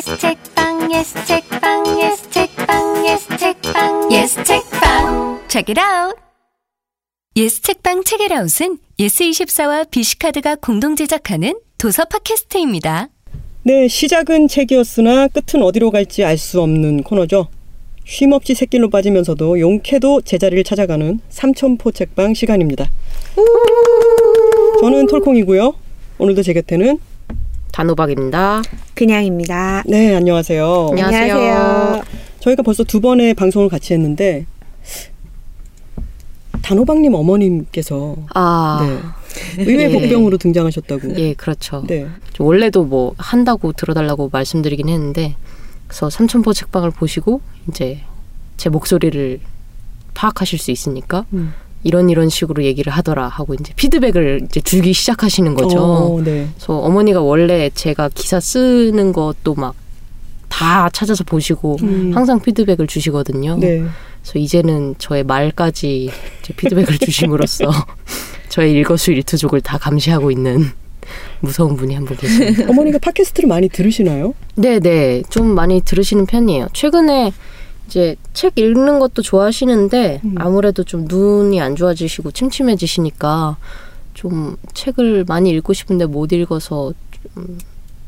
yes 책방 yes 책방 yes 책방 yes 책방 yes 책방 Check it out. 예스 책방 책읽아웃은 예스24와 BC카드가 공동 제작하는 도서 팟캐스트입니다. 네, 시작은 책이었으나 끝은 어디로 갈지 알 수 없는 코너죠. 쉼없이 새길로 빠지면서도 용케도 제자리를 찾아가는 삼천포 책방 시간입니다. 저는 톨콩이고요. 오늘도 제 곁에는 단호박입니다. 그냥입니다. 네, 안녕하세요. 안녕하세요. 저희가 벌써 두 번의 방송을 같이 했는데 단호박님 어머님께서 아, 네, 의외 예. 복병으로 등장하셨다고. 예, 그렇죠. 네. 저 원래도 뭐 한다고 들어달라고 말씀드리긴 했는데, 그래서 삼천포 책방을 보시고 이제 제 목소리를 파악하실 수 있으니까 음. 이런 이런 식으로 얘기를 하더라 하고 이제 피드백을 이제 주기 시작하시는 거죠. 어, 네. 그래서 어머니가 원래 제가 기사 쓰는 것도 막 다 찾아서 보시고 음. 항상 피드백을 주시거든요. 네. 그래서 이제는 저의 말까지 피드백을 주심으로써 저의 일거수일투족을 다 감시하고 있는 무서운 분이 한 분 계십니다. 어머니가 팟캐스트를 많이 들으시나요? 네 네, 좀 많이 들으시는 편이에요. 최근에 이제 책 읽는 것도 좋아하시는데 음. 아무래도 좀 눈이 안 좋아지시고 침침해지시니까 좀 책을 많이 읽고 싶은데 못 읽어서 좀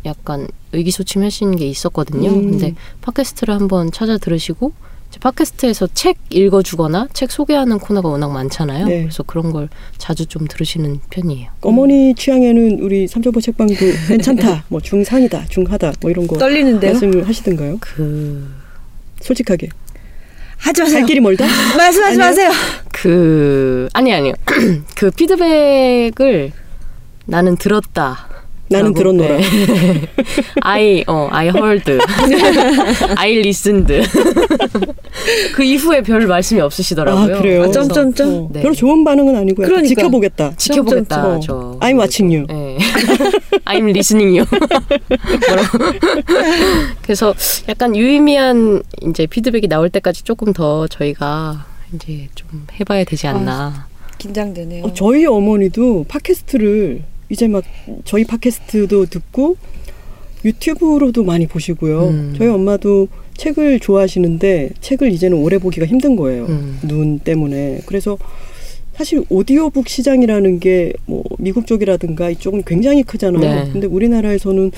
약간 의기소침하시는 게 있었거든요. 음. 근데 팟캐스트를 한번 찾아 들으시고 이제 팟캐스트에서 책 읽어주거나 책 소개하는 코너가 워낙 많잖아요. 네. 그래서 그런 걸 자주 좀 들으시는 편이에요. 어머니 취향에는 우리 삼천포 책방도 괜찮다, 뭐 중상이다, 중하다, 뭐 이런 거 떨리는데요? 말씀을 하시던가요? 그, 솔직하게 하지 마세요. 갈 길이 멀다? 말씀하지 아니요? 마세요. 그, 아니, 아니요. 그 피드백을 나는 들었다. 나는 들었노라. 네. I, 어, I heard. I listened. 그 이후에 별 말씀이 없으시더라고요. 아 그래요? 아, 점점점? 어, 네. 별로 좋은 반응은 아니고 약간 그러니까. 지켜보겠다. 지켜보겠다, 어. 저. I'm watching you. 네. I'm listening you. 그래서 약간 유의미한 이제 피드백이 나올 때까지 조금 더 저희가 이제 좀 해봐야 되지 않나. 긴장되네요. 어, 저희 어머니도 팟캐스트를 이제 막 저희 팟캐스트도 듣고 유튜브로도 많이 보시고요. 음. 저희 엄마도 책을 좋아하시는데 책을 이제는 오래 보기가 힘든 거예요. 음. 눈 때문에. 그래서 사실 오디오북 시장이라는 게 뭐 미국 쪽이라든가 이쪽은 굉장히 크잖아요. 네. 근데 우리나라에서는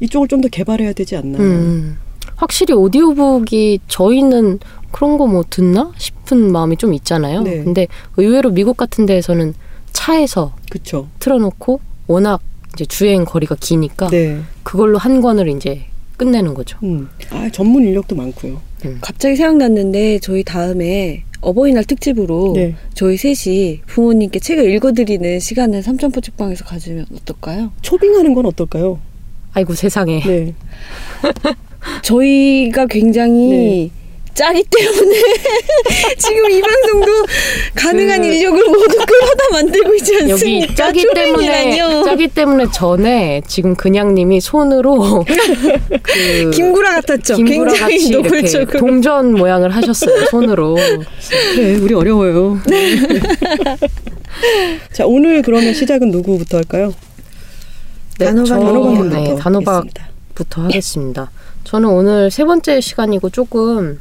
이쪽을 좀 더 개발해야 되지 않나. 음. 확실히 오디오북이 저희는 그런 거 뭐 듣나 싶은 마음이 좀 있잖아요. 네. 근데 의외로 미국 같은 데에서는 차에서 그쵸. 틀어놓고 워낙 이제 주행 거리가 기니까 네. 그걸로 한 권을 이제 끝내는 거죠. 음. 아, 전문 인력도 많고요. 갑자기 생각났는데 저희 다음에 어버이날 특집으로 네. 저희 셋이 부모님께 책을 읽어드리는 시간을 삼천포 책방에서 가지면 어떨까요? 초빙하는 건 어떨까요? 아이고 세상에. 네. 저희가 굉장히 네. 짜기 때문에 지금 이 방송도 가능한 그- 인력을 모두 끌어다 만들고 있지 않습니까? 여기 짜기 때문에. 짜기 때문에 전에 지금 그냥님이 손으로 그 김구라 같았죠. 김구라 굉장히 같이 이렇게 노골적으로. 동전 모양을 하셨어요 손으로. 그래, 우리 어려워요. 네. 자, 오늘 그러면 시작은 누구부터 할까요? 네, 단호박 네, 단호박 하겠습니다. 부터 하겠습니다. 저는 오늘 세 번째 시간이고 조금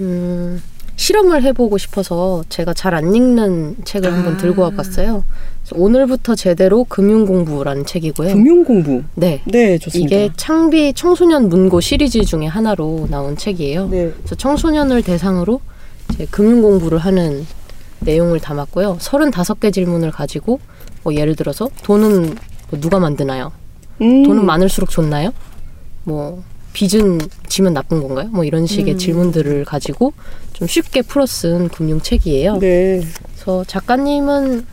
음, 실험을 해보고 싶어서 제가 잘 안 읽는 책을 한번 아. 들고 와봤어요. 오늘부터 제대로 금융 공부라는 책이고요. 금융 공부. 네, 네, 좋습니다. 이게 창비 청소년 문고 시리즈 중에 하나로 나온 책이에요. 네. 그래서 청소년을 대상으로 이제 금융 공부를 하는 내용을 담았고요. 35개 질문을 가지고 뭐 예를 들어서 돈은 뭐 누가 만드나요? 음. 돈은 많을수록 좋나요? 뭐 빚은 지면 나쁜 건가요? 뭐 이런 식의 음. 질문들을 가지고 좀 쉽게 풀어 쓴 금융책이에요. 네. 그래서 작가님은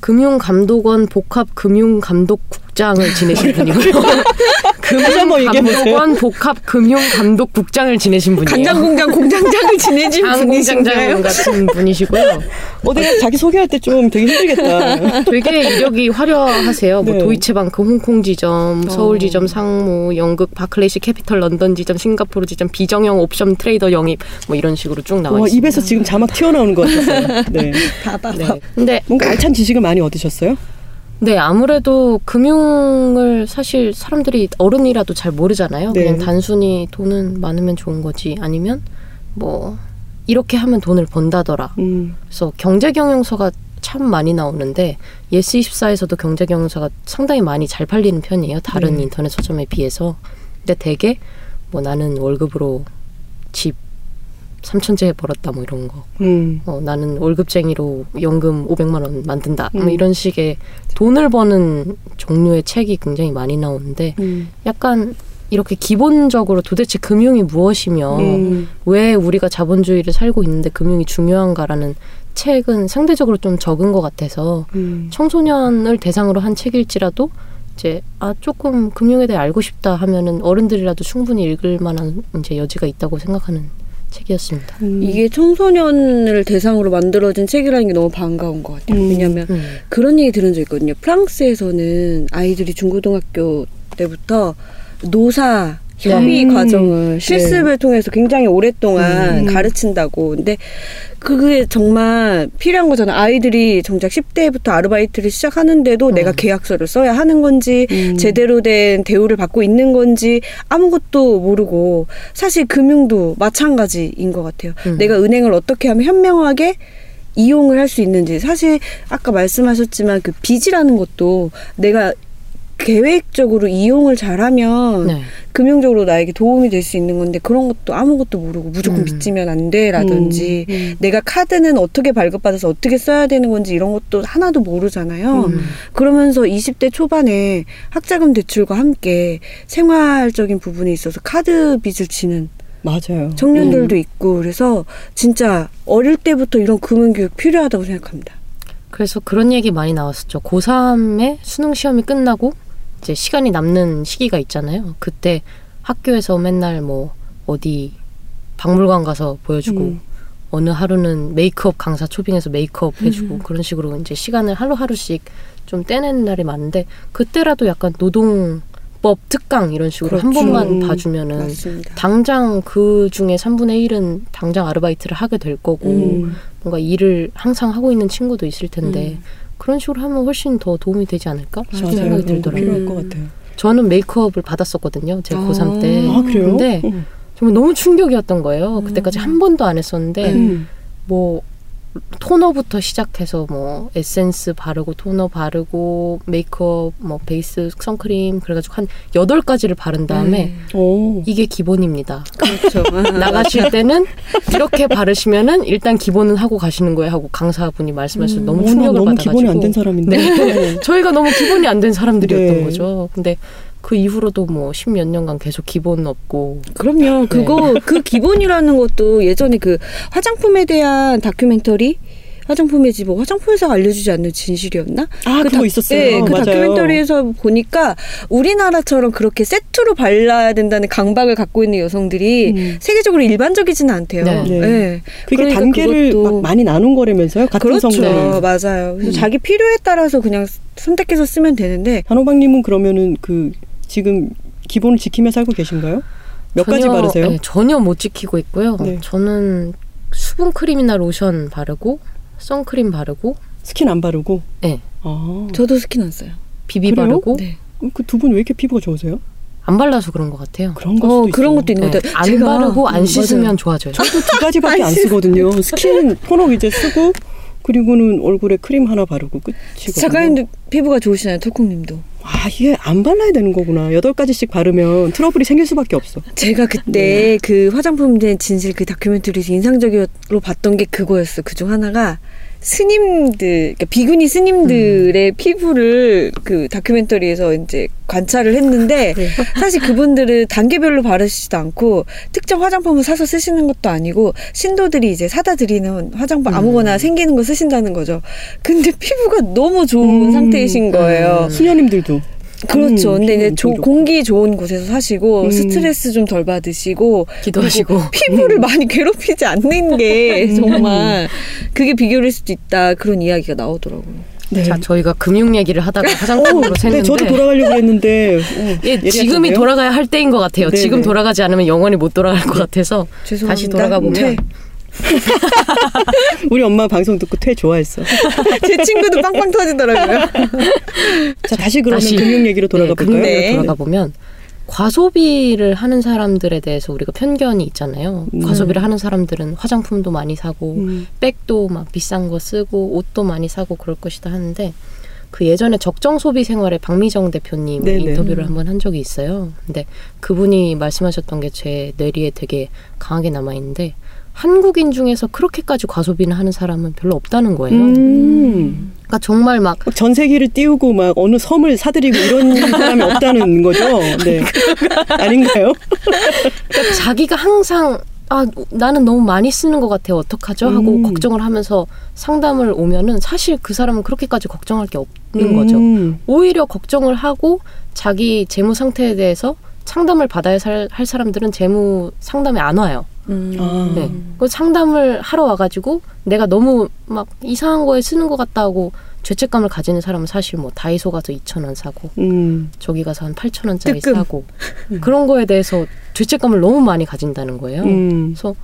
금융감독원 복합 금융감독국장을 지내신 분이고요. 다시 한번 얘기해보세요. 금융감독원 복합 금융 감독 국장을 지내신 분이에요. 간장 공장 공장장을 지내신 분이신가요? 같은 분이시고요. 어디가 자기 소개할 때 좀 되게 힘들겠다. 되게 이력이 화려하세요. 뭐 네. 도이체방크 홍콩 지점, 어. 서울 지점 상무, 영국 바클레이스 캐피털 런던 지점, 싱가포르 지점, 비정형 옵션 트레이더 영입 뭐 이런 식으로 쭉 나와 와, 있습니다. 입에서 지금 자막 튀어나오는 것 같았어요. 네. 봐봐. 네. 근데 뭔가 알찬 지식을 많이 얻으셨어요? 네, 아무래도 금융을 사실 사람들이 어른이라도 잘 모르잖아요. 네. 그냥 단순히 돈은 많으면 좋은 거지. 아니면 뭐 이렇게 하면 돈을 번다더라. 음. 그래서 경제 경영서가 참 많이 나오는데 예스 24에서도 경제 경영서가 상당히 많이 잘 팔리는 편이에요. 다른 네. 인터넷 서점에 비해서. 근데 대개 뭐 나는 월급으로 집 3천 채 벌었다 뭐 이런 거. 음. 어, 나는 월급쟁이로 연금 500만 원 만든다. 뭐 음. 이런 식의 돈을 버는 종류의 책이 굉장히 많이 나오는데 음. 약간 이렇게 기본적으로 도대체 금융이 무엇이며 음. 왜 우리가 자본주의를 살고 있는데 금융이 중요한가라는 책은 상대적으로 좀 적은 것 같아서 음. 청소년을 대상으로 한 책일지라도 이제 아 조금 금융에 대해 알고 싶다 하면은 어른들이라도 충분히 읽을 만한 이제 여지가 있다고 생각하는 책이었습니다. 음. 이게 청소년을 대상으로 만들어진 책이라는 게 너무 반가운 것 같아요. 음. 왜냐하면 음. 그런 얘기 들은 적 있거든요. 프랑스에서는 아이들이 중고등학교 때부터 노사 협의 음. 과정을 실습을 통해서 굉장히 오랫동안 음. 가르친다고. 근데 그게 정말 필요한 거잖아요. 아이들이 정작 10대부터 아르바이트를 시작하는데도 음. 내가 계약서를 써야 하는 건지 음. 제대로 된 대우를 받고 있는 건지 아무것도 모르고 사실 금융도 마찬가지인 것 같아요. 음. 내가 은행을 어떻게 하면 현명하게 이용을 할 수 있는지 사실 아까 말씀하셨지만 그 빚이라는 것도 내가 계획적으로 이용을 잘하면 네. 금융적으로 나에게 도움이 될 수 있는 건데 그런 것도 아무것도 모르고 무조건 음. 빚지면 안 돼라든지 음. 음. 내가 카드는 어떻게 발급받아서 어떻게 써야 되는 건지 이런 것도 하나도 모르잖아요. 음. 그러면서 20대 초반에 학자금 대출과 함께 생활적인 부분에 있어서 카드 빚을 지는 맞아요. 청년들도 음. 있고 그래서 진짜 어릴 때부터 이런 금융 교육 필요하다고 생각합니다. 그래서 그런 얘기 많이 나왔었죠. 고3에 수능 시험이 끝나고 이제 시간이 남는 시기가 있잖아요. 그때 학교에서 맨날 뭐 어디 박물관 가서 보여주고 음. 어느 하루는 메이크업 강사 초빙해서 메이크업 해주고 음. 그런 식으로 이제 시간을 하루하루씩 좀 떼내는 날이 많은데 그때라도 약간 노동법 특강 이런 식으로 한 그렇죠. 번만 음. 봐주면은 맞습니다. 당장 그 중에 3분의 1은 당장 아르바이트를 하게 될 거고 음. 뭔가 일을 항상 하고 있는 친구도 있을 텐데 음. 그런 식으로 하면 훨씬 더 도움이 되지 않을까 싶은 맞아요. 생각이 거 들더라고요. 음. 것 같아요. 저는 메이크업을 받았었거든요. 제 아. 고3 때. 아 그래요? 근데 음. 정말 너무 충격이었던 거예요. 그때까지 한 번도 안 했었는데 음. 뭐 토너부터 시작해서 뭐 에센스 바르고 토너 바르고 메이크업 뭐 베이스 선크림 그래가지고 한 여덟 가지를 바른 다음에 오. 이게 기본입니다. 그렇죠. 나가실 때는 이렇게 바르시면은 일단 기본은 하고 가시는 거예요 하고 강사분이 말씀하셔서 너무 어, 나 충격을 너무 받아가지고 기본이 안 된 사람인데. 네. 저희가 너무 기본이 안 된 사람들이었던 네. 거죠. 근데 그 이후로도 뭐 십 몇 년간 계속 기본 없고 그럼요. 그거 그 기본이라는 것도 예전에 그 화장품에 대한 다큐멘터리 화장품의 집 화장품 회사가 알려주지 않는 진실이었나? 아 그 그거 다- 있었어요. 네, 그 맞아요. 다큐멘터리에서 보니까 우리나라처럼 그렇게 세트로 발라야 된다는 강박을 갖고 있는 여성들이 음. 세계적으로 일반적이진 않대요. 네. 네. 네. 그게 그러니까 단계를 많이 나눈 거라면서요? 같은 그렇죠. 성분이. 맞아요. 그래서 음. 자기 필요에 따라서 그냥 선택해서 쓰면 되는데 단호박님은 그러면은 그 지금 기본을 지키며 살고 계신가요? 몇 가지 전혀- 바르세요? 네, 전혀 못 지키고 있고요. 네. 저는 수분 크림이나 로션 바르고 선크림 바르고 스킨 안 바르고? 네. 아, 저도 스킨 안 써요. 비비 그래요? 바르고 네. 그두 분 왜 이렇게 피부가 좋으세요? 안 발라서 그런 것 같아요. 그런 걸 어, 수도 그런. 것도 있는 네, 것 같아요. 안 제가- 바르고 안 음, 씻으면 맞아요. 좋아져요. 저도 두 가지밖에 안 안 쓰거든요. 스킨 토너 이제 쓰고 그리고는 얼굴에 크림 하나 바르고 끝이거든요. 작가님도 피부가 좋으시나요, 톨콩님도? 아 이게 안 발라야 되는 거구나. 여덟 가지씩 바르면 트러블이 생길 수밖에 없어. 제가 그때 그 화장품 된 진실 그 다큐멘터리에서 인상적으로 봤던 게 그거였어. 그 중 하나가 스님들, 그러니까 비구니 스님들의 피부를 그 다큐멘터리에서 이제 관찰을 했는데 네. 사실 그분들은 단계별로 바르시지도 않고 특정 화장품을 사서 쓰시는 것도 아니고 신도들이 이제 사다 드리는 화장품 아무거나 생기는 거 쓰신다는 거죠. 근데 피부가 너무 좋은 음. 상태이신 거예요. 음. 수녀님들도 그렇죠. 음, 근데 이제 피부 조-. 공기 좋은 곳에서 사시고 음. 스트레스 좀 덜 받으시고 기도하시고 피부를 많이 괴롭히지 않는 게 정말 그게 비결일 수도 있다 그런 이야기가 나오더라고요. 네. 자 저희가 금융 얘기를 하다가 화장품으로 어, 샜는데 네, 저도 돌아가려고 했는데 어, 예. 지금이 돌아가야 할 때인 것 같아요. 네네. 지금 돌아가지 않으면 영원히 못 돌아갈 것 같아서 죄송합니다. 다시 돌아가 보면 퇴. 우리 엄마 방송 듣고 퇴 좋아했어. 제 친구도 빵빵 터지더라고요. 자 다시 그러면 다시- 금융 얘기로 돌아가 네, 볼까요? 네. 돌아가 보면 과소비를 하는 사람들에 대해서 우리가 편견이 있잖아요. 음. 과소비를 하는 사람들은 화장품도 많이 사고 음. 백도 막 비싼 거 쓰고 옷도 많이 사고 그럴 것이다 하는데 그 예전에 적정 소비 생활에 박미정 대표님 네네. 인터뷰를 한 번 한 적이 있어요. 근데 그분이 말씀하셨던 게 제 뇌리에 되게 강하게 남아 있는데 한국인 중에서 그렇게까지 과소비를 하는 사람은 별로 없다는 거예요. 음. 그러니까 정말 막막 전세기를 띄우고 막 어느 섬을 사들이고 이런 사람이 없다는 거죠. 네. 아닌가요? 그러니까 자기가 항상 아 나는 너무 많이 쓰는 것 같아요 어떡하죠 하고 음. 걱정을 하면서 상담을 오면은 사실 그 사람은 그렇게까지 걱정할 게 없는 거죠 음. 오히려 걱정을 하고 자기 재무 상태에 대해서 상담을 받아야 살- 할 사람들은 재무 상담에 안 와요 음. 아. 네. 그 상담을 하러 와가지고 내가 너무 막 이상한 거에 쓰는 것 같다 하고 죄책감을 가지는 사람은 사실 뭐 다이소 가서 2천 원 사고 음. 저기 가서 한 8천 원짜리 뜨끔. 사고 그런 거에 대해서 죄책감을 너무 많이 가진다는 거예요. 음. 그래서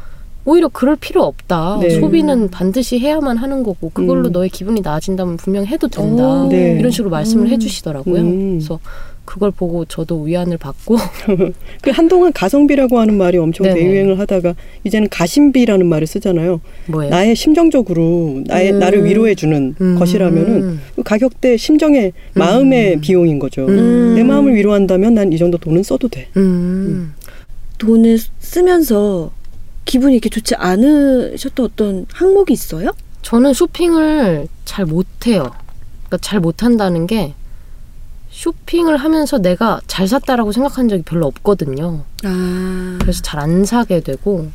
오히려 그럴 필요 없다. 네. 소비는 반드시 해야만 하는 거고 그걸로 음. 너의 기분이 나아진다면 분명 해도 된다. 오. 네. 이런 식으로 말씀을 음. 해주시더라고요. 음. 그래서 그걸 보고 저도 위안을 받고 그 한동안 가성비라고 하는 말이 엄청 네네. 대유행을 하다가 이제는 가심비라는 말을 쓰잖아요. 뭐예요? 나의 심정적으로 나의 음. 나를 위로해 주는 음. 것이라면은 그 가격대 심정의 마음의 음. 비용인 거죠. 음. 내 마음을 위로한다면 난 이 정도 돈은 써도 돼. 음. 돈을 쓰면서 기분이 이렇게 좋지 않으셨던 어떤 항목이 있어요? 저는 쇼핑을 잘 못해요. 그러니까 잘 못한다는 게 쇼핑을 하면서 내가 잘 샀다라고 생각한 적이 별로 없거든요. 아. 그래서 잘 안 사게 되고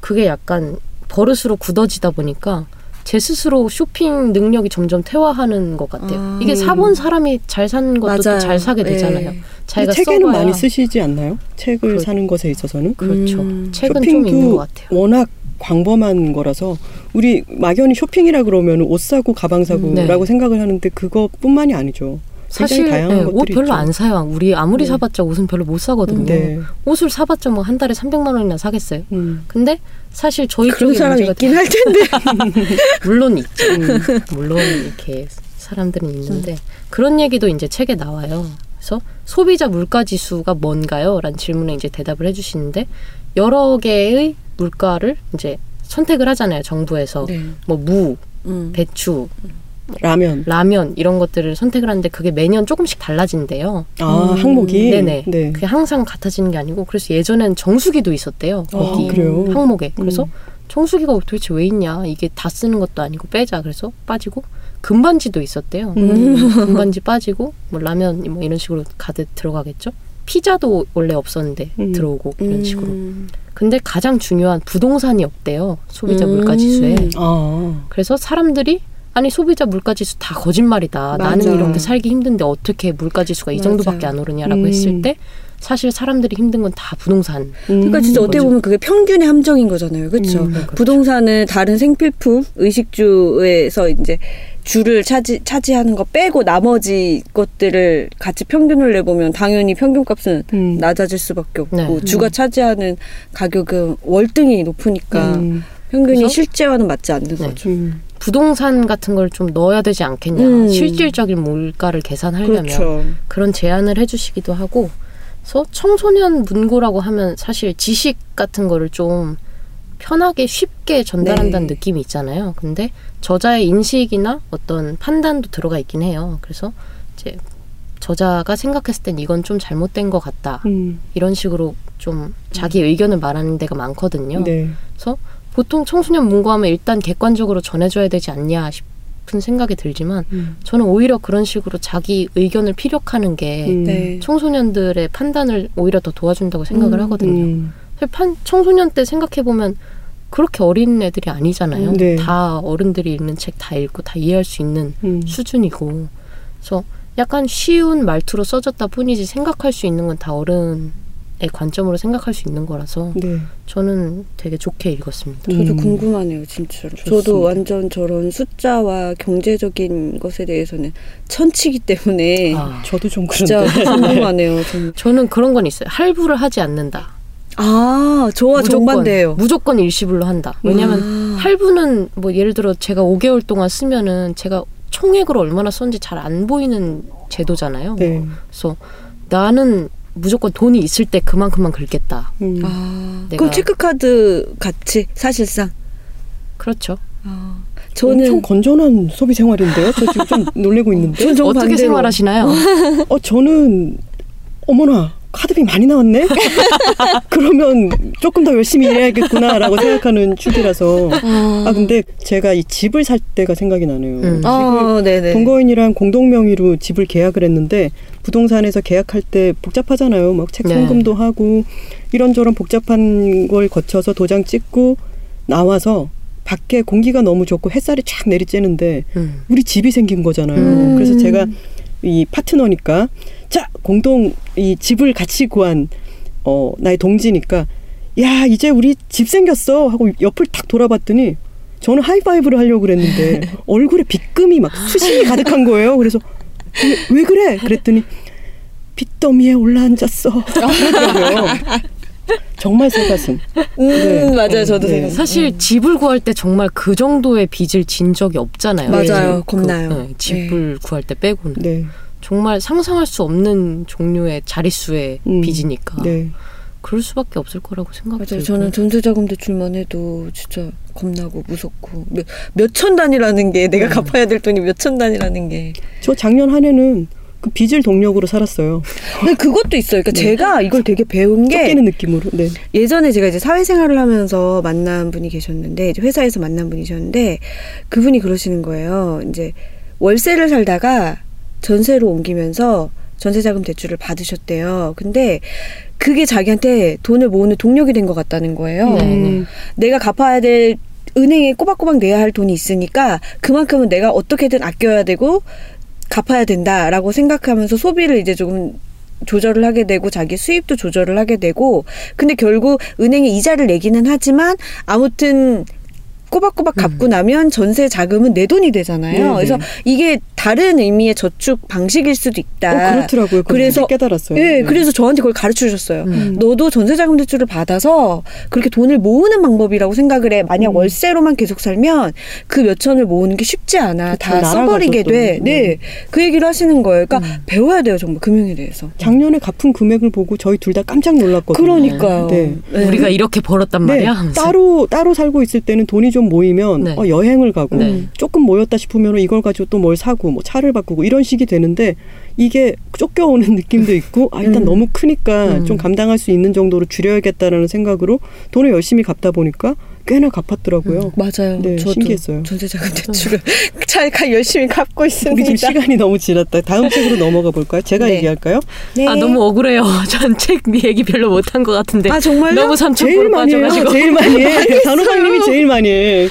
그게 약간 버릇으로 굳어지다 보니까 제 스스로 쇼핑 능력이 점점 퇴화하는 것 같아요. 아. 이게 사본 사람이 잘 사는 것도 또 맞아요. 잘 사게 되잖아요. 네. 자기가 책에는 써봐야 많이 쓰시지 않나요? 책을 그- 사는 것에 있어서는 그렇죠. 음. 책은 좀 쇼핑도 있는 것 같아요. 워낙 광범한 거라서 우리 막연히 쇼핑이라 그러면 옷 사고 가방 사고라고 네. 생각을 하는데 그것뿐만이 아니죠. 사실 네, 옷 별로 있죠. 안 사요. 우리 아무리 네. 사봤자 옷은 별로 못 사거든요. 네. 옷을 사봤자 뭐 한 달에 300만 원이나 사겠어요. 음. 근데 사실 저희 쪽에 문제가 있긴 할 텐데. 물론 있죠. 음. 물론 이렇게 사람들은 있는데 그런 얘기도 이제 책에 나와요. 그래서 소비자 물가 지수가 뭔가요? 라는 질문에 이제 대답을 해주시는데 여러 개의 물가를 이제 선택을 하잖아요. 정부에서 네. 뭐 무, 음. 배추, 라면. 라면 이런 것들을 선택을 하는데 그게 매년 조금씩 달라진대요. 아 음. 항목이. 네네. 네. 그게 항상 같아지는 게 아니고 그래서 예전엔 정수기도 있었대요. 거기 아, 그래요? 항목에. 그래서 음. 정수기가 도대체 왜 있냐? 이게 다 쓰는 것도 아니고 빼자. 그래서 빠지고 금반지도 있었대요. 음. 금반지 빠지고 뭐 라면 뭐 이런 식으로 가득 들어가겠죠. 피자도 원래 없었는데 음. 들어오고 이런 식으로. 음. 근데 가장 중요한 부동산이 없대요. 소비자 음. 물가 지수에. 아. 그래서 사람들이 아니 소비자 물가 지수 다 거짓말이다. 맞아. 나는 이런 데 살기 힘든데 어떻게 물가 지수가 이. 정도밖에 안 오르냐라고 음. 했을 때 사실 사람들이 힘든 건 다 부동산. 그러니까 진짜 어떻게 거죠. 보면 그게 평균의 함정인 거잖아요. 그렇죠? 음, 그렇죠. 부동산은 다른 생필품, 의식주에서 이제 주를 차지 차지하는 거 빼고 나머지 것들을 같이 평균을 내보면 당연히 평균값은 음. 낮아질 수밖에 없고 네. 주가 차지하는 가격은 월등히 높으니까 음. 평균이? 실제와는 맞지 않는 네. 거죠. 음. 부동산 같은 걸 좀 넣어야 되지 않겠냐. 음. 실질적인 물가를 계산하려면 그렇죠. 그런 제안을 해주시기도 하고, 그래서 청소년 문고라고 하면 사실 지식 같은 거를 좀 편하게 쉽게 전달한다는 네. 느낌이 있잖아요. 근데 저자의 인식이나 어떤 판단도 들어가 있긴 해요. 그래서 이제 저자가 생각했을 땐 이건 좀 잘못된 것 같다. 음. 이런 식으로 좀 자기 의견을 말하는 데가 많거든요. 네. 그래서 보통 청소년 문고하면 일단 객관적으로 전해줘야 되지 않냐 싶은 생각이 들지만 음. 저는 오히려 그런 식으로 자기 의견을 피력하는 게 음. 네. 청소년들의 판단을 오히려 더 도와준다고 생각을 음. 하거든요. 음. 판, 청소년 때 생각해 보면 그렇게 어린 애들이 아니잖아요. 음, 네. 다 어른들이 읽는 책 다 읽고 다 이해할 수 있는 음. 수준이고, 그래서 약간 쉬운 말투로 써졌다 뿐이지 생각할 수 있는 건 다 어른의 관점으로 생각할 수 있는 거라서 네. 저는 되게 좋게 읽었습니다. 저도 음. 궁금하네요, 진짜로. 좋습니다. 저도 완전 저런 숫자와 경제적인 것에 대해서는 천치기 때문에 아, 저도 좀 진짜 그런데. 궁금하네요. 정말. 저는 그런 건 있어요. 할부를 하지 않는다. 아, 저와 정반대예요. 무조건 일시불로 한다. 왜냐하면 아. 할부는 뭐 예를 들어 제가 5개월 동안 쓰면은 제가 총액으로 얼마나 썼는지 잘 안 보이는 제도잖아요. 네. 그래서 나는 무조건 돈이 있을 때 그만큼만 긁겠다. 음. 아, 내가- 그럼 체크카드 같이 사실상. 그렇죠. 아, 엄청 저는 건전한 소비 생활인데요. 저 지금 좀 놀래고 있는데. 전 어떻게 정반대로. 생활하시나요? 어 저는 어머나 카드비 많이 나왔네. 그러면 조금 더 열심히 일해야겠구나라고 생각하는 축이라서. 아, 아 근데 제가 이 집을 살 때가 생각이 나네요. 음. 집을 어, 네네. 동거인이랑 공동 명의로 집을 계약을 했는데 부동산에서 계약할 때 복잡하잖아요. 막책 네. 하고 이런저런 복잡한 걸 거쳐서 도장 찍고 나와서 밖에 공기가 너무 좋고 햇살이 쫙 내리쬐는데 음. 우리 집이 생긴 거잖아요. 음. 그래서 제가 이 파트너니까 자 공동 이 집을 같이 구한 어 나의 동지니까 야 이제 우리 집 생겼어 하고 옆을 탁 돌아봤더니 저는 하이파이브를 하려고 그랬는데 얼굴에 빗금이 막 수심이 가득한 거예요. 그래서 왜, 왜 그래? 그랬더니 빚더미에 올라앉았어. 정말 새가슴. 음, 네. 맞아요. 저도 네. 생각. 사실 집을 구할 때 정말 그 정도의 빚을 진 적이 없잖아요. 맞아요. 그- 겁나요. 네, 집을 구할 때 빼고는 네. 정말 상상할 수 없는 종류의 자릿수의 음. 빚이니까 네. 그럴 수밖에 없을 거라고 생각해요. 맞아요. 저는 전세자금 대출만 해도 진짜 겁나고 무섭고 몇, 몇천 단이라는 게 내가 음. 갚아야 될 돈이 몇천 단이라는 게. 저 작년 한 해는 그 빚을 동력으로 살았어요. 근데 그것도 있어요. 그러니까 제가 이걸 되게 배운 게 쫓기는 느낌으로. 네. 예전에 제가 이제 사회생활을 하면서 만난 분이 계셨는데 이제 회사에서 만난 분이셨는데 그분이 그러시는 거예요. 이제 월세를 살다가 전세로 옮기면서 전세자금 대출을 받으셨대요. 근데 그게 자기한테 돈을 모으는 동력이 된 것 같다는 거예요. 네. 음. 내가 갚아야 될 은행에 꼬박꼬박 내야 할 돈이 있으니까 그만큼은 내가 어떻게든 아껴야 되고 갚아야 된다라고 생각하면서 소비를 이제 조금 조절을 하게 되고 자기 수입도 조절을 하게 되고 근데 결국 은행에 이자를 내기는 하지만 아무튼 꼬박꼬박 갚고 나면 전세 자금은 내 돈이 되잖아요. 네, 네. 그래서 이게 다른 의미의 저축 방식일 수도 있다. 어, 그렇더라고요. 그래서- 깨달았어요. 예, 네. 그래서 저한테 그걸 가르쳐 주셨어요. 음. 너도 전세 자금 대출을 받아서 그렇게 돈을 모으는 방법이라고 생각을 해. 만약 음. 월세로만 계속 살면 그 몇천을 모으는 게 쉽지 않아. 그쵸, 다 써버리게 또. 돼. 음. 네. 그 얘기를 하시는 거예요. 그러니까 배워야 돼요, 정말 금융에 대해서. 작년에 갚은 금액을 보고 저희 둘 다 깜짝 놀랐거든요. 그러니까요. 네. 네. 우리가 이렇게 벌었단 네, 말이야. 하면서. 따로 따로 살고 있을 때는 돈이 좀 모이면 네. 어, 여행을 가고 네. 조금 모였다 싶으면 이걸 가지고 또 뭘 사고 뭐 차를 바꾸고 이런 식이 되는데 이게 쫓겨오는 느낌도 있고 아 일단 음. 너무 크니까 음. 좀 감당할 수 있는 정도로 줄여야겠다라는 생각으로 돈을 열심히 갚다 보니까 꽤나 갚았더라고요. 맞아요. 네, 저도 신기했어요. 전세자금 대출을 잘 가- 열심히 갚고 우리 있습니다. 지금 시간이 너무 지났다. 다음 책으로 넘어가 볼까요? 제가 네. 얘기할까요? 네. 아 너무 억울해요. 전 책 얘기 별로 못한 것 같은데. 아, 정말요? 너무 삼천포로. 빠져가지고. 제일 많이 해. 단호박님이 제일 많이 해.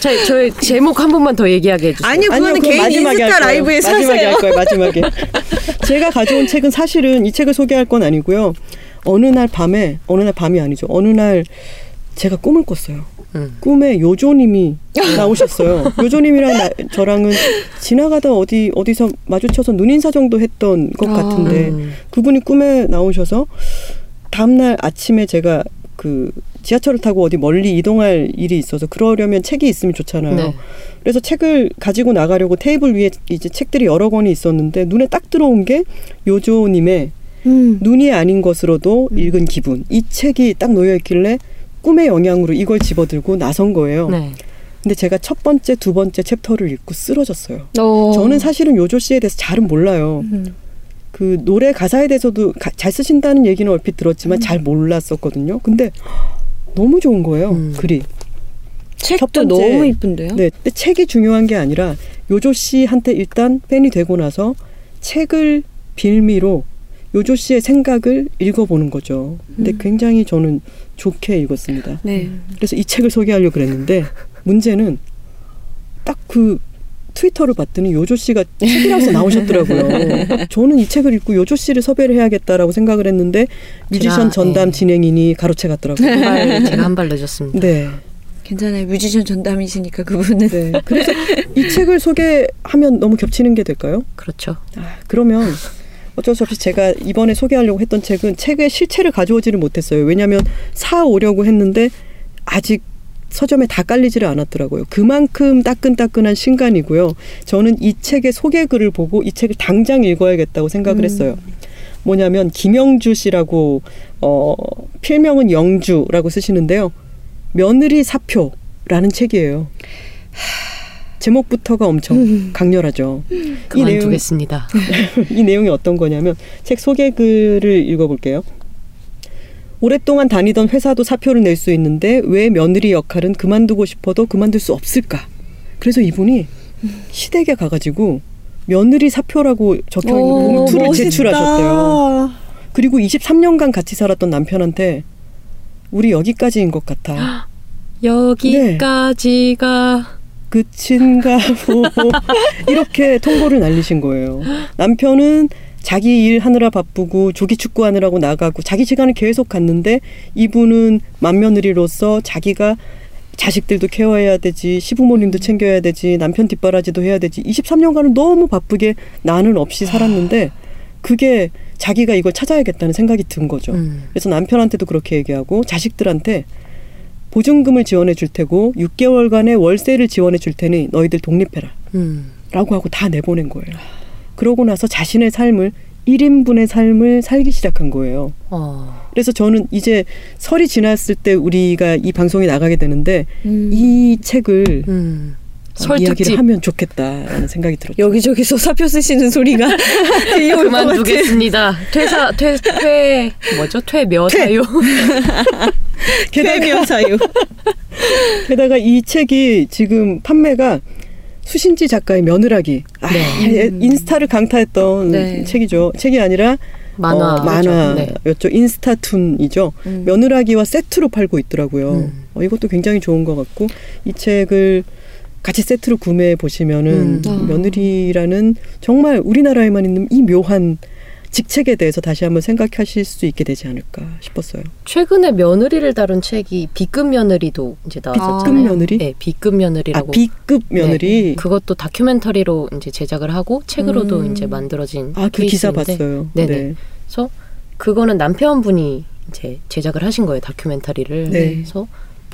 저, 저의 제목 한 번만 더 얘기하게 해주세요. 아니요, 그거는 개인 마지막에 할 인스타. 라이브에서 마지막에 하세요. 할 거예요. 마지막에. 제가 가져온 책은 사실은 이 책을 소개할 건 아니고요. 어느 날 밤에 어느 날 밤이 아니죠. 어느 날 제가 꿈을 꿨어요. 음. 꿈에 요조님이 나오셨어요. 요조님이랑 나, 저랑은 지나가다 어디 어디서 마주쳐서 눈인사 정도 했던 것 아. 같은데 음. 그분이 꿈에 나오셔서 다음날 아침에 제가 그 지하철을 타고 어디 멀리 이동할 일이 있어서 그러려면 책이 있으면 좋잖아요. 네. 그래서 책을 가지고 나가려고 테이블 위에 이제 책들이 여러 권이 있었는데 눈에 딱 들어온 게 요조님의 음. 눈이 아닌 것으로도 읽은 기분 이 책이 딱 놓여 있길래 꿈의 영향으로 이걸 집어들고 나선 거예요. 네. 근데 제가 첫 번째, 두 번째 챕터를 읽고 쓰러졌어요. 어. 저는 사실은 요조 씨에 대해서 잘은 몰라요. 음. 그 노래 가사에 대해서도 가- 잘 쓰신다는 얘기는 얼핏 들었지만 잘 몰랐었거든요. 근데 너무 좋은 거예요. 음. 글이. 책도 첫 번째- 너무 이쁜데요? 네, 근데 책이 중요한 게 아니라 요조 씨한테 일단 팬이 되고 나서 책을 빌미로 요조 씨의 생각을 읽어보는 거죠. 근데 음. 굉장히 저는 좋게 읽었습니다. 네. 그래서 이 책을 소개하려고 그랬는데 문제는 딱 그 트위터를 봤더니 요조 씨가 책이라서 나오셨더라고요. 저는 이 책을 읽고 요조 씨를 섭외를 해야겠다라고 생각을 했는데 뮤지션 제가, 전담 예. 진행인이 가로채 갔더라고요. 한 발, 제가 한 발 늦었습니다. 네. 괜찮아요. 뮤지션 전담이시니까 그분은. 네. 그래서 이 책을 소개하면 너무 겹치는 게 될까요? 그렇죠. 아, 그러면 어쩔 수 없이 제가 이번에 소개하려고 했던 책은 책의 실체를 가져오지를 못했어요. 왜냐하면 사 오려고 했는데 아직 서점에 다 깔리지를 않았더라고요. 그만큼 따끈따끈한 신간이고요. 저는 이 책의 소개글을 보고 이 책을 당장 읽어야겠다고 생각을 음. 했어요. 뭐냐면 김영주 씨라고 어 필명은 영주라고 쓰시는데요. 며느리 사표라는 책이에요. 제목부터가 엄청 강렬하죠. 이 내용 그만두겠습니다. 이 내용이 어떤 거냐면 책 소개 글을 읽어볼게요. 오랫동안 다니던 회사도 사표를 낼 수 있는데 왜 며느리 역할은 그만두고 싶어도 그만둘 수 없을까? 그래서 이분이 시댁에 가가지고 며느리 사표라고 적혀 있는 오, 봉투를. 제출하셨대요. 그리고 23년간 같이 살았던 남편한테 우리 여기까지인 것 같아. 여기까지가 끝인가 보 이렇게 통보를 날리신 거예요. 남편은 자기 일 하느라 바쁘고 조기 축구하느라고 나가고 자기 시간을 계속 갔는데 이분은 맏며느리로서 자기가 자식들도 케어해야 되지 시부모님도 챙겨야 되지 남편 뒷바라지도 해야 되지 23년간은 너무 바쁘게 나는 없이 살았는데 그게 자기가 이걸 찾아야겠다는 생각이 든 거죠. 음. 그래서 남편한테도 그렇게 얘기하고 자식들한테 보증금을 지원해 줄 테고 6개월간의 월세를 지원해 줄 테니 너희들 독립해라. 음. 라고 하고 다 내보낸 거예요. 그러고 나서 자신의 삶을 1인분의 삶을 살기 시작한 거예요. 어. 그래서 저는 이제 설이 지났을 때 우리가 이 방송에 나가게 되는데 음. 이 책을 음. 어, 설 이야기를 하면 좋겠다라는 생각이 들었죠. 여기저기서 사표 쓰시는 소리가. 그만두겠습니다. 퇴사 퇴 퇴 뭐죠? 퇴며 퇴. 사유. 게다가, 사유. 게다가 이 책이 지금 판매가 수신지 작가의 며느라기 아, 네. 인스타를 강타했던 네. 책이죠. 책이 아니라 만화 어, 만화였죠. 네. 인스타툰이죠. 음. 며느라기와 세트로 팔고 있더라고요. 음. 어, 이것도 굉장히 좋은 것 같고 이 책을 같이 세트로 구매해 보시면은 음. 아. 며느리라는 정말 우리나라에만 있는 이 묘한 직책에 대해서 다시 한번 생각하실 수 있게 되지 않을까 싶었어요. 최근에 며느리를 다룬 책이 B급 며느리도 이제 나왔었잖아요. B급 며느리? 네, B급 아 며느리라고. B급 며느리. 네, 그것도 다큐멘터리로 이제 제작을 하고 책으로도 음. 이제 만들어진 아 그 기사 봤어요. 네네. 네. 그래서 그거는 남편분이 이제 제작을 하신 거예요 다큐멘터리를. 네. 그래서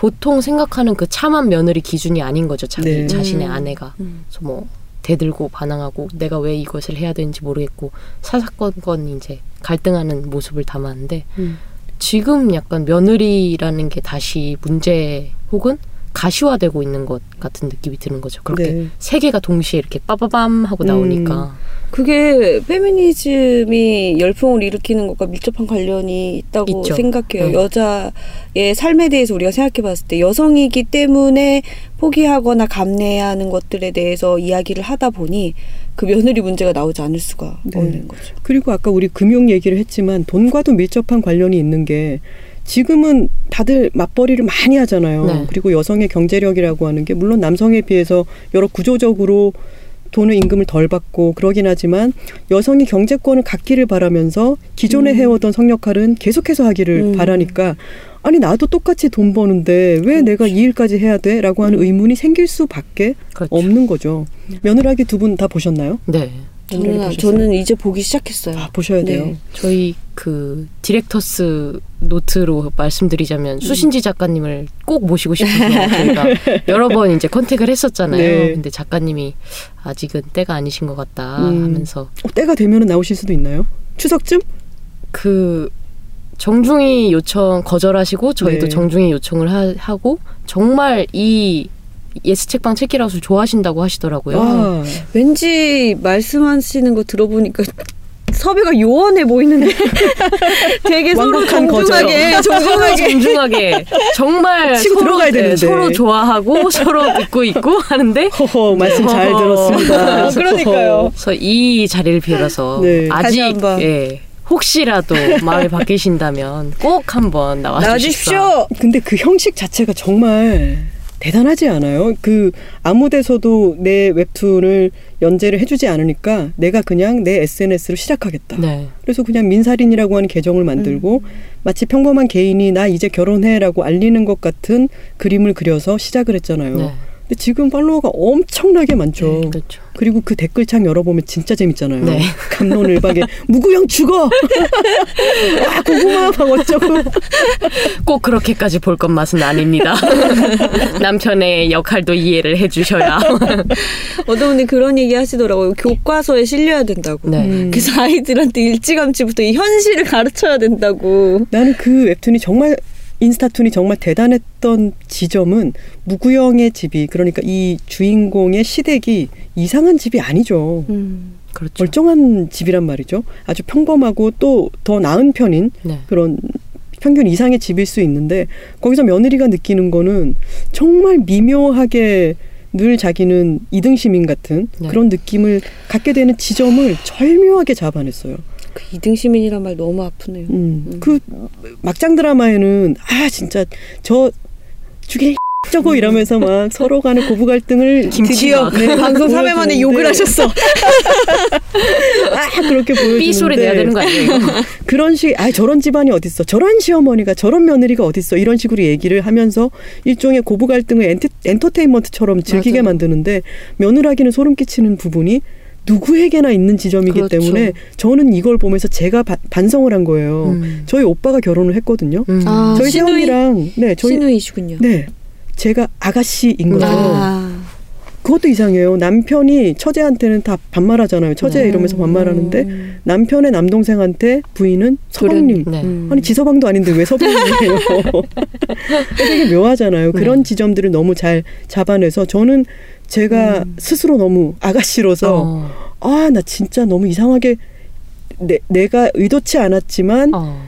보통 생각하는 그 참한 며느리 기준이 아닌 거죠 자기 네. 자신의 음. 아내가. 음. 그래서 뭐 대들고 반항하고 내가 왜 이것을 해야 되는지 모르겠고 사사건건 이제 갈등하는 모습을 담았는데 음. 지금 약간 며느리라는 게 다시 문제 혹은 가시화되고 있는 것 같은 느낌이 드는 거죠. 그렇게 네. 세 개가 동시에 이렇게 빠바밤 하고 나오니까 그게 페미니즘이 열풍을 일으키는 것과 밀접한 관련이 있다고 있죠. 생각해요. 네. 여자의 삶에 대해서 우리가 생각해 봤을 때 여성이기 때문에 포기하거나 감내해야 하는 것들에 대해서 이야기를 하다 보니 그 며느리 문제가 나오지 않을 수가 네. 없는 거죠. 그리고 아까 우리 금융 얘기를 했지만 돈과도 밀접한 관련이 있는 게 지금은 다들 맞벌이를 많이 하잖아요. 네. 그리고 여성의 경제력이라고 하는 게 물론 남성에 비해서 여러 구조적으로 돈을 임금을 덜 받고 그러긴 하지만 여성이 경제권을 갖기를 바라면서 기존에 음. 해오던 성역할은 계속해서 하기를 음. 바라니까 아니 나도 똑같이 돈 버는데 왜 내가 이 일까지 해야 돼? 라고 하는 의문이 생길 수밖에 그렇죠. 없는 거죠. 며느라기 두 분 다 보셨나요? 네. 저는? 저는 이제 보기 시작했어요. 아, 보셔야 돼요. 네. 저희 그 director's note로 말씀드리자면 수신지 작가님을 꼭 모시고 싶어서 저희가 여러 번 이제 contact을 했었잖아요. 네. 근데 작가님이 아직은 때가 아니신 것 같다 음. 하면서 어, 때가 되면 나오실 수도 있나요? 추석쯤? 그 정중히 요청 거절하시고 저희도 네. 정중히 요청을 하, 고 정말 이 예스 책방 책읽아웃을 좋아하신다고 하시더라고요. 아, 왠지 말씀하시는 거 들어보니까 섭외가 요원해 보이는데 되게 서로 정중하게 정중하게 정중하게 정말 치고 서로, 들어가야 네, 되는데. 서로 좋아하고 서로 듣고 있고 하는데 허허 말씀 잘. 들었습니다. 그러니까요. 그래서 이 자리를 빌어서 네. 아직. 예, 혹시라도 마음이 바뀌신다면 꼭 한번 나와주십시오. 나와주십시오. 근데 그 형식 자체가 정말 대단하지 않아요? 그 아무 데서도 내 웹툰을 연재를 해주지 않으니까 내가 그냥 내 SNS로 시작하겠다. 네. 그래서 그냥 민살인이라고 하는 계정을 만들고 마치 평범한 개인이 나 이제 결혼해라고 알리는 것 같은 그림을 그려서 시작을 했잖아요. 네. 근데 지금 팔로워가 엄청나게 많죠. 네, 그렇죠. 그리고 그 댓글창 열어보면 진짜 재밌잖아요. 네. 감론을박에 무구형 죽어. 아 고구마 막 어쩌고. 꼭 그렇게까지 볼 것 맛은 아닙니다. 남편의 역할도 이해를 해주셔야. 어떤 분이 그런 얘기 하시더라고요. 교과서에 실려야 된다고. 네. 음. 그래서 아이들한테 일찌감치부터 이 현실을 가르쳐야 된다고. 나는 그 웹툰이 정말 인스타툰이 정말 대단했던 지점은 무구형의 집이 그러니까 이 주인공의 시댁이 이상한 집이 아니죠. 음. 그렇죠. 멀쩡한 집이란 말이죠. 아주 평범하고 또 더 나은 편인 네. 그런 평균 이상의 집일 수 있는데 거기서 며느리가 느끼는 거는 정말 미묘하게 늘 자기는 이등 시민 같은 네. 그런 느낌을 갖게 되는 지점을 절묘하게 잡아냈어요. 그 이등 시민이란 말 너무 아프네요. 음. 그 막장 드라마에는 아 진짜 저 죽일 저거 이러면서 막 서로 간의 고부 갈등을. 드디어 네, 방송 3회 만에 욕을 하셨어. 아 그렇게 보여주는데 삐 소리 내야 되는 거 아니에요? 그런 식, 아 저런 집안이 어딨어, 저런 시어머니가 저런 며느리가 어딨어 이런 식으로 얘기를 하면서 일종의 고부 갈등을 엔티, 엔터테인먼트처럼 즐기게 맞아요. 만드는데 며느라기는 소름 끼치는 부분이 누구에게나 있는 지점이기 그렇죠. 때문에 저는 이걸 보면서 제가 바- 반성을 한 거예요. 음. 저희 오빠가 결혼을 했거든요. 음. 아, 저희 신우이- 시어머니랑 네 저희 신우이시군요. 네 제가 아가씨인 거죠. 아. 그것도 이상해요. 남편이 처제한테는 다 반말하잖아요. 처제 네. 이러면서 반말하는데 음. 남편의 남동생한테 부인은 서방님. 네. 음. 아니 지서방도 아닌데 왜 서방이에요? 되게 묘하잖아요. 그런 네. 지점들을 너무 잘 잡아내서 저는 제가 스스로 너무 아가씨로서 어. 아나 진짜 너무 이상하게 내, 내가 의도치 않았지만 어.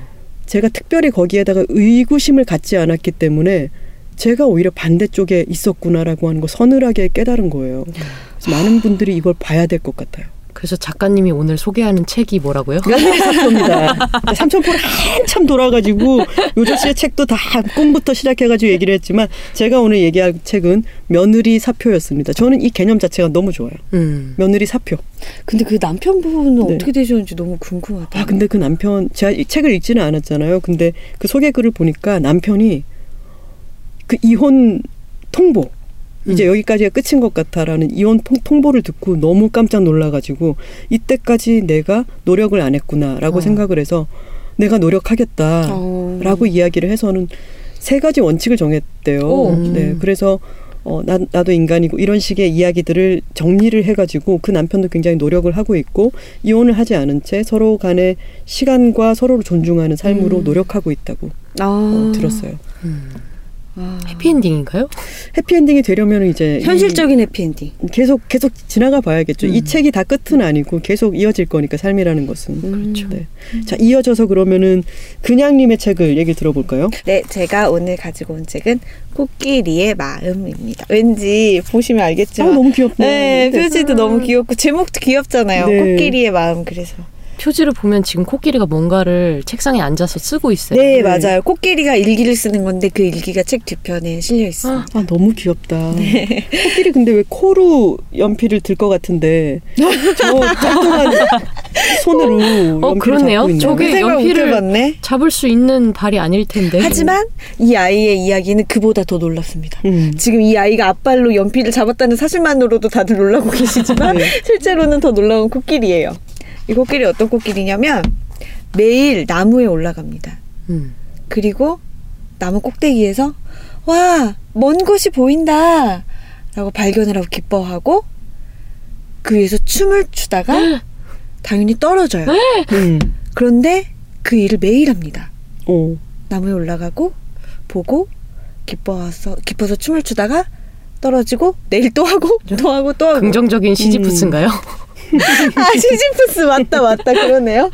제가 특별히 거기에다가 의구심을 갖지 않았기 때문에 제가 오히려 반대쪽에 있었구나라고 하는 거 서늘하게 깨달은 거예요. 그래서 많은 분들이 이걸 봐야 될 것 같아요. 그래서 작가님이 오늘 소개하는 책이 뭐라고요? 며느리 사표입니다. 삼천포를 한참 돌아가지고 요조 씨의 책도 다 꿈부터 시작해가지고 얘기를 했지만 제가 오늘 얘기할 책은 며느리 사표였습니다. 저는 이 개념 자체가 너무 좋아요. 음. 며느리 사표. 근데 그 남편분은 네. 어떻게 되셨는지 너무 궁금하다. 아 근데 그 남편 제가 이 책을 읽지는 않았잖아요. 근데 그 소개 글을 보니까 남편이 그 이혼 통보 이제 여기까지가 끝인 것 같아라는 이혼 통, 통보를 듣고 너무 깜짝 놀라가지고 이때까지 내가 노력을 안 했구나라고 어. 생각을 해서 내가 노력하겠다. 어. 라고 이야기를 해서는 세 가지 원칙을 정했대요. 오. 네, 그래서 어, 나, 나도 인간이고 이런 식의 이야기들을 정리를 해가지고 그 남편도 굉장히 노력을 하고 있고 이혼을 하지 않은 채 서로 간의 시간과 서로를 존중하는 삶으로 음. 노력하고 있다고 아. 어, 들었어요. 음. 아. 해피엔딩인가요? 해피엔딩이 되려면 이제 이- 현실적인 해피엔딩. 계속 계속 지나가 봐야겠죠. 이 음. 책이 다 끝은 아니고 계속 이어질 거니까 삶이라는 것은. 그렇죠. 네. 자 이어져서 그러면은 그냥님의 책을 얘기 들어볼까요? 네, 제가 오늘 가지고 온 책은 코끼리의 마음입니다. 왠지 보시면 아 알겠지만 너무 귀엽다. 네, 표지도 너무 귀엽고 제목도 귀엽잖아요. 네. 코끼리의 마음 그래서. 표지를 보면 지금 코끼리가 뭔가를 책상에 앉아서 쓰고 있어요. 네, 네. 맞아요. 코끼리가 일기를 쓰는 건데 그 일기가 책 뒤편에 실려 있어요. 아 너무 귀엽다. 네. 코끼리 근데 왜 코로 연필을 들 것 같은데 저 뚱뚱한 손으로 어, 연필을 그렇네요. 잡고 있네요. 저게 그 연필을. 잡을 수 있는 발이 아닐 텐데. 하지만 이 아이의 이야기는 그보다 더 놀랍습니다. 음. 지금 이 아이가 앞발로 연필을 잡았다는 사실만으로도 다들 놀라고 계시지만 네. 실제로는 더 놀라운 코끼리예요. 이 코끼리 어떤 코끼리냐면 매일 나무에 올라갑니다. 음. 그리고 나무 꼭대기에서 와, 먼 곳이 보인다. 라고 발견을 하고 기뻐하고 그 위에서 춤을 추다가 당연히 떨어져요. 음. 그런데 그 일을 매일 합니다. 어. 나무에 올라가고 보고 기뻐서 기뻐서 춤을 추다가 떨어지고 내일 또 하고 또 하고 또 하고 긍정적인 시지프스인가요? 아 시지프스 맞다 맞다 그러네요.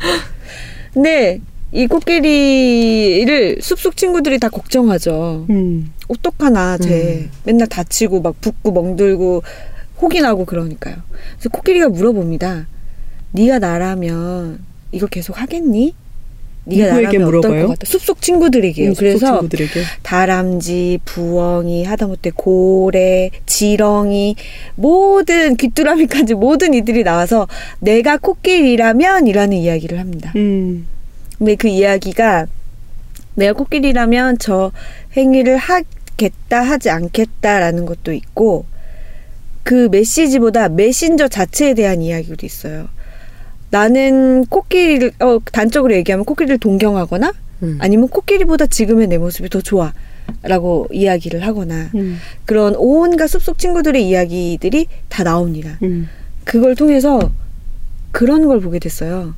근데 이 코끼리를 숲속 친구들이 다 걱정하죠. 음. 어떡하나 쟤 음. 맨날 다치고 막 붓고 멍들고 혹이 나고 그러니까요. 그래서 코끼리가 물어봅니다. 네가 나라면 이걸 계속 하겠니? 네가 누구에게 물어봐요? 숲속 친구들에게요. 음, 그래서 친구들에게 다람쥐, 부엉이, 하다못해 고래, 지렁이 모든 귀뚜라미까지 모든 이들이 나와서 내가 코끼리라면이라는 이야기를 합니다. 음. 근데 그 이야기가 내가 코끼리라면 저 행위를 하겠다 하지 않겠다라는 것도 있고 그 메시지보다 메신저 자체에 대한 이야기도 있어요. 나는 코끼리를 어, 단적으로 얘기하면 코끼리를 동경하거나 음. 아니면 코끼리보다 지금의 내 모습이 더 좋아. 라고 이야기를 하거나 음. 그런 온갖 숲속 친구들의 이야기들이 다 나옵니다. 음. 그걸 통해서 그런 걸 보게 됐어요.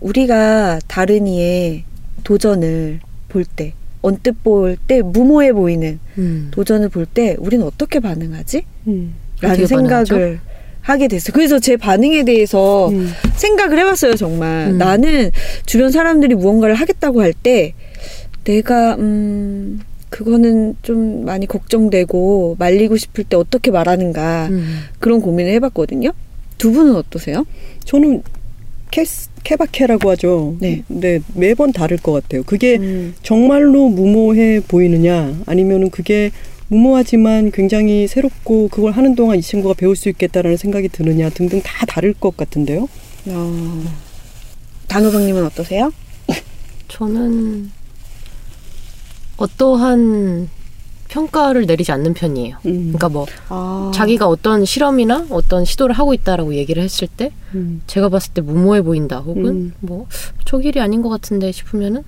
우리가 다른 이의 도전을 볼 때, 언뜻 볼 때 무모해 보이는 음. 도전을 볼 때 우리는 어떻게 반응하지? 음. 라는 생각을 반응하죠? 하게 됐어요. 그래서 제 반응에 대해서 음. 생각을 해봤어요, 정말. 음. 나는 주변 사람들이 무언가를 하겠다고 할 때 내가, 음, 그거는 좀 많이 걱정되고 말리고 싶을 때 어떻게 말하는가 음. 그런 고민을 해봤거든요. 두 분은 어떠세요? 저는 캐스, 케바케라고 하죠. 네. 근데 매번 다를 것 같아요. 그게 음. 정말로 무모해 보이느냐, 아니면은 그게 무모하지만 굉장히 새롭고 그걸 하는 동안 이 친구가 배울 수 있겠다라는 생각이 드느냐 등등 다 다를 것 같은데요. 어. 단호박님은 어떠세요? 저는 어떠한 평가를 내리지 않는 편이에요. 음. 그러니까 뭐 아. 자기가 어떤 실험이나 어떤 시도를 하고 있다라고 얘기를 했을 때 음. 제가 봤을 때 무모해 보인다 혹은 음. 뭐 저 길이 아닌 것 같은데 싶으면은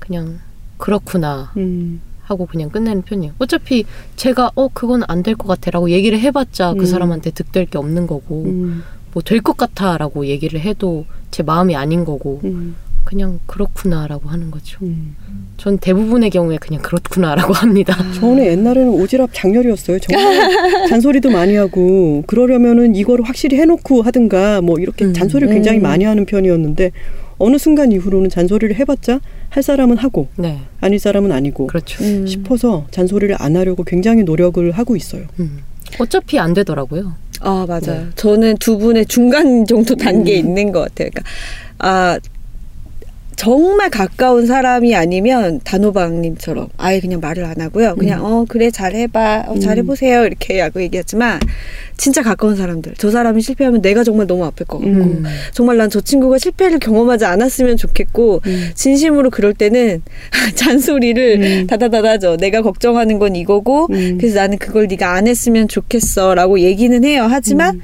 그냥 그렇구나 음. 하고 그냥 끝내는 편이에요. 어차피 제가 어 그건 안 될 것 같아라고 얘기를 해봤자 음. 그 사람한테 득될 게 없는 거고 음. 뭐될 것 같아라고 얘기를 해도 제 마음이 아닌 거고 음. 그냥 그렇구나라고 하는 거죠. 음. 전 대부분의 경우에 그냥 그렇구나라고 합니다. 저는 옛날에는 오지랖 장렬이었어요. 정말 잔소리도 많이 하고 그러려면은 이거를 확실히 해놓고 하든가 뭐 이렇게 음. 잔소리를 굉장히 음. 많이 하는 편이었는데 어느 순간 이후로는 잔소리를 해봤자 할 사람은 하고 네, 아닐 사람은 아니고 그렇죠. 음. 싶어서 잔소리를 안 하려고 굉장히 노력을 하고 있어요. 음. 어차피 안 되더라고요. 아 맞아요. 네. 저는 두 분의 중간 정도 단계에 음. 있는 것 같아요. 그러니까 아 정말 가까운 사람이 아니면 단호박님처럼 아예 그냥 말을 안 하고요. 그냥 어 그래 잘해봐, 어, 음. 잘해보세요 이렇게 하고 얘기하지만 진짜 가까운 사람들 저 사람이 실패하면 내가 정말 너무 아플 것 같고 음. 정말 난 저 친구가 실패를 경험하지 않았으면 좋겠고 음. 진심으로 그럴 때는 잔소리를 음. 다다다다죠. 내가 걱정하는 건 이거고 음. 그래서 나는 그걸 네가 안 했으면 좋겠어라고 얘기는 해요. 하지만 음.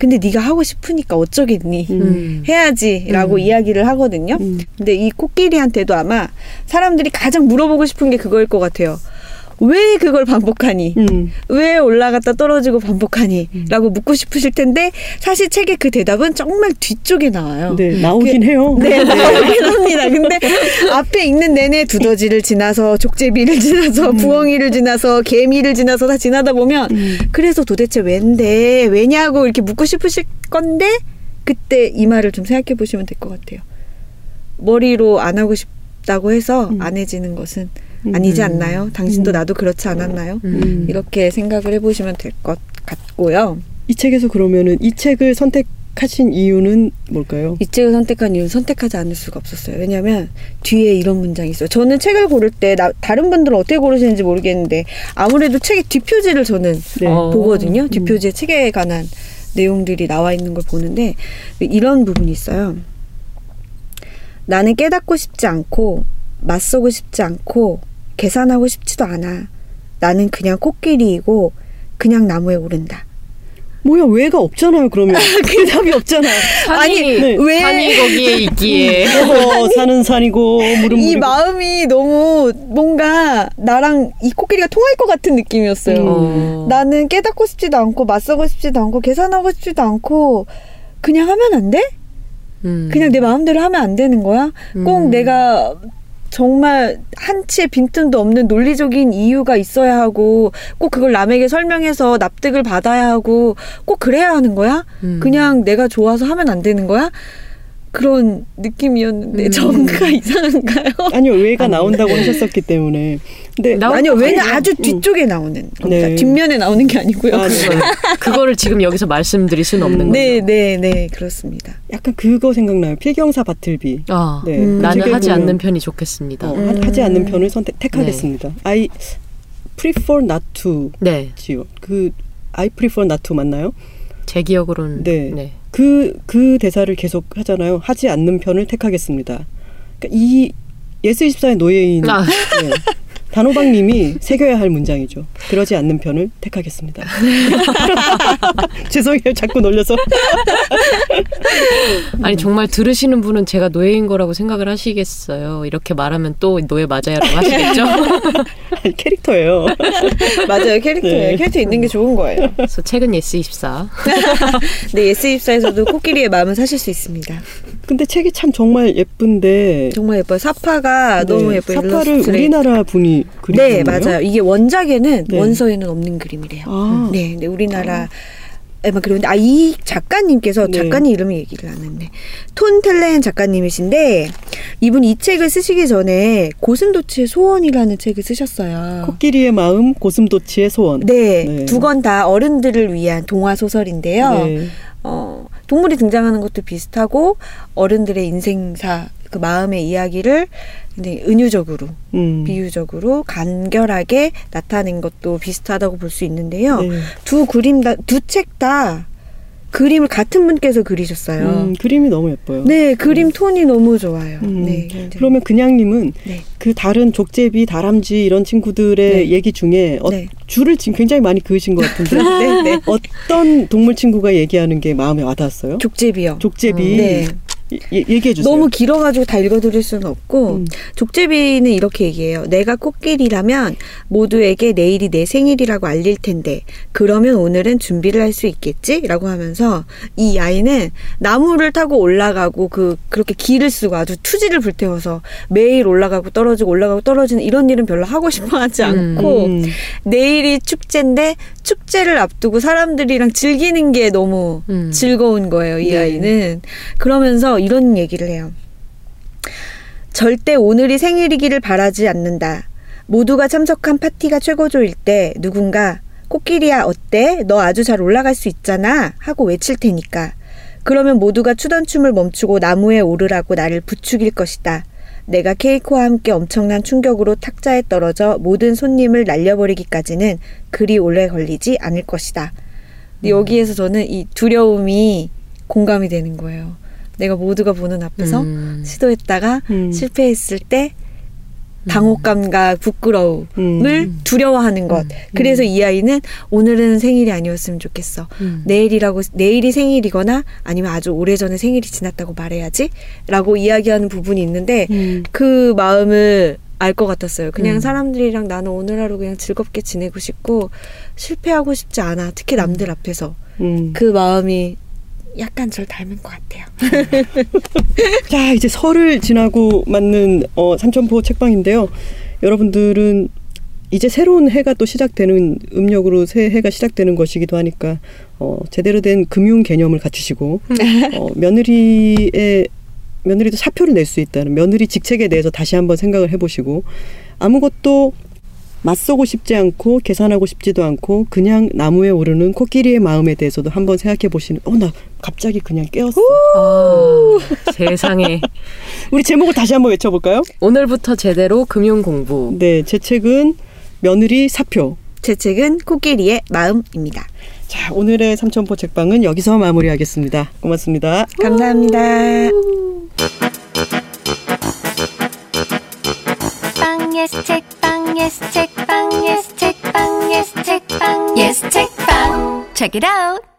근데 네가 하고 싶으니까 어쩌겠니? 음. 해야지라고 음. 이야기를 하거든요. 음. 근데 이 코끼리한테도 아마 사람들이 가장 물어보고 싶은 게 그거일 것 같아요. 왜 그걸 반복하니? 음. 왜 올라갔다 떨어지고 반복하니? 라고 묻고 싶으실 텐데 사실 책의 그 대답은 정말 뒤쪽에 나와요. 네 나오긴 해요. 네, 나오긴 합니다. 근데 앞에 읽는 내내 두더지를 지나서 족제비를 지나서 부엉이를 지나서 개미를 지나서 다 지나다 보면 음. 그래서 도대체 왠데 왜냐고 이렇게 묻고 싶으실 건데 그때 이 말을 좀 생각해 보시면 될 것 같아요. 머리로 안 하고 싶다고 해서 음. 안 해지는 것은 음. 아니지 않나요? 당신도 음. 나도 그렇지 않았나요? 음. 이렇게 생각을 해보시면 될 것 같고요. 이 책에서 그러면은 이 책을 선택 하신 이유는 뭘까요? 이 책을 선택한 이유는 선택하지 않을 수가 없었어요. 왜냐하면 뒤에 이런 문장이 있어요. 저는 책을 고를 때 나- 다른 분들은 어떻게 고르시는지 모르겠는데 아무래도 책의 뒷표지를 저는 네. 어. 보거든요. 뒷표지에 책에 관한 내용들이 나와 있는 걸 보는데 이런 부분이 있어요. 나는 깨닫고 싶지 않고 맞서고 싶지 않고 계산하고 싶지도 않아. 나는 그냥 코끼리이고 그냥 나무에 오른다. 뭐야 왜가 없잖아요. 그러면 대답이 없잖아. 산이 네. 왜- 산이 거기에 있기에 어, 사는 산이고 물은 이 물이고. 마음이 너무 뭔가 나랑 이 코끼리가 통할 것 같은 느낌이었어요. 음. 어. 나는 깨닫고 싶지도 않고 맞서고 싶지도 않고 계산하고 싶지도 않고 그냥 하면 안 돼? 음. 그냥 내 마음대로 하면 안 되는 거야? 꼭 음. 내가 정말 한치의 빈틈도 없는 논리적인 이유가 있어야 하고 꼭 그걸 남에게 설명해서 납득을 받아야 하고 꼭 그래야 하는 거야? 음. 그냥 내가 좋아서 하면 안 되는 거야? 그런 느낌이었는데 음. 정가 이상한가요? 아니요 왜가 아니. 나온다고 하셨었기 때문에. 근데 아니요, 같아요. 아주 음. 뒤쪽에 나오는 겁니다. 네. 뒷면에 나오는 게 아니고요. 아, 네. 그걸, 그거를 지금 여기서 말씀드릴 수는 없는 거죠. 네, 네, 네, 그렇습니다. 약간 그거 생각나요. 필경사 바틀비. 아, 네. 음. 나는 하지 않는 편이 좋겠습니다. 어, 음. 하- 하지 않는 편을 선택 택하겠습니다. I prefer not to 네, 지요. 그 I prefer not to 맞나요? 제 기억으로는 네. 네. 그, 그 대사를 계속 하잖아요. 하지 않는 편을 택하겠습니다. 그러니까 이 예스24의 노예인. 아. 네. 단호박님이 새겨야 할 문장이죠. 그러지 않는 편을 택하겠습니다. 죄송해요. 자꾸 놀려서. 아니 정말 들으시는 분은 제가 노예인 거라고 생각을 하시겠어요. 이렇게 말하면 또 노예 맞아요라고 하시겠죠. 아니, 캐릭터예요. 맞아요. 캐릭터예요. 네. 캐릭터 있는 게 좋은 거예요. 그래서 책은 예스24. 네, 예스24에서도 코끼리의 마음을 사실 수 있습니다. 근데 책이 참 정말 예쁜데 정말 예뻐요. 삽화가 네, 너무 예뻐요. 삽화를. 우리나라 분이 그린 네, 거예요? 맞아요. 이게 원작에는 네. 원서에는 없는 그림이래요. 아. 네, 네, 우리나라 에만 그런데 아 이 작가님께서 네. 작가님 이름을 얘기를 안 했네. 톤 텔렌 작가님이신데 이분 이 책을 쓰시기 전에 고슴도치의 소원이라는 책을 쓰셨어요. 코끼리의 마음, 고슴도치의 소원. 네, 네. 두권 다 어른들을 위한 동화 소설인데요. 네. 어, 동물이 등장하는 것도 비슷하고 어른들의 인생사 그 마음의 이야기를 굉장히 은유적으로 음. 비유적으로 간결하게 나타낸 것도 비슷하다고 볼 수 있는데요. 네. 두 그림 다 두 책 다 그림을 같은 분께서 그리셨어요. 음, 그림이 너무 예뻐요. 네, 그림 톤이 너무 좋아요. 음. 네, 굉장히. 그러면 그냥님은 네. 그 다른 족제비, 다람쥐 이런 친구들의 네. 얘기 중에 어, 네. 줄을 지금 굉장히 많이 그으신 것 같은데 네, 네. 어떤 동물 친구가 얘기하는 게 마음에 와닿았어요? 족제비요. 족제비 네. 예, 얘기해 주세요. 너무 길어가지고 다 읽어드릴 수는 없고 음. 족제비는 이렇게 얘기해요. 내가 코끼리라면 모두에게 내일이 내 생일이라고 알릴 텐데 그러면 오늘은 준비를 할 수 있겠지?라고 하면서 이 아이는 나무를 타고 올라가고 그 그렇게 길을 쓰고 아주 투지를 불태워서 매일 올라가고 떨어지고 올라가고 떨어지는 이런 일은 별로 하고 싶어하지 음. 않고 음. 내일이 축제인데 축제를 앞두고 사람들이랑 즐기는 게 너무 음. 즐거운 거예요, 이 네. 아이는. 그러면서 이런 얘기를 해요. 절대 오늘이 생일이기를 바라지 않는다. 모두가 참석한 파티가 최고조일 때 누군가 코끼리야 어때? 너 아주 잘 올라갈 수 있잖아 하고 외칠 테니까. 그러면 모두가 추던 춤을 멈추고 나무에 오르라고 나를 부추길 것이다. 내가 케이크와 함께 엄청난 충격으로 탁자에 떨어져 모든 손님을 날려버리기까지는 그리 오래 걸리지 않을 것이다. 근데 여기에서 저는 이 두려움이 공감이 되는 거예요. 내가 모두가 보는 앞에서 음. 시도했다가 음. 실패했을 때 당혹감과 부끄러움을 음. 두려워하는 것. 그래서 이 아이는 오늘은 생일이 아니었으면 좋겠어. 음. 내일이라고 내일이 생일이거나 아니면 아주 오래전에 생일이 지났다고 말해야지라고 이야기하는 부분이 있는데 음. 그 마음을 알것 같았어요. 그냥 음. 사람들이랑 나는 오늘 하루 그냥 즐겁게 지내고 싶고 실패하고 싶지 않아. 특히 남들 앞에서 음. 그 마음이 약간 절 닮은 것 같아요. 자 이제 설을 지나고 맞는 어, 삼천포 책방인데요. 여러분들은 이제 새로운 해가 또 시작되는 음력으로 새 해가 시작되는 것이기도 하니까 어, 제대로 된 금융 개념을 갖추시고 어, 며느리의 며느리도 사표를 낼 수 있다는 며느리 직책에 대해서 다시 한번 생각을 해보시고 아무것도 맞서고 싶지 않고 계산하고 싶지도 않고 그냥 나무에 오르는 코끼리의 마음에 대해서도 한번 생각해 보시는 어 나 갑자기 그냥 깨었어 아, 세상에. 우리 제목을 다시 한번 외쳐 볼까요? 오늘부터 제대로 금융 공부. 네, 제 책은 며느리 사표. 제 책은 코끼리의 마음입니다. 자, 오늘의 삼천포 책방은 여기서 마무리하겠습니다. 고맙습니다. 감사합니다. 빵 예스 책 빵 예스 책빵 예스 책빵 예스 책빵 예스 책빵 Check it out.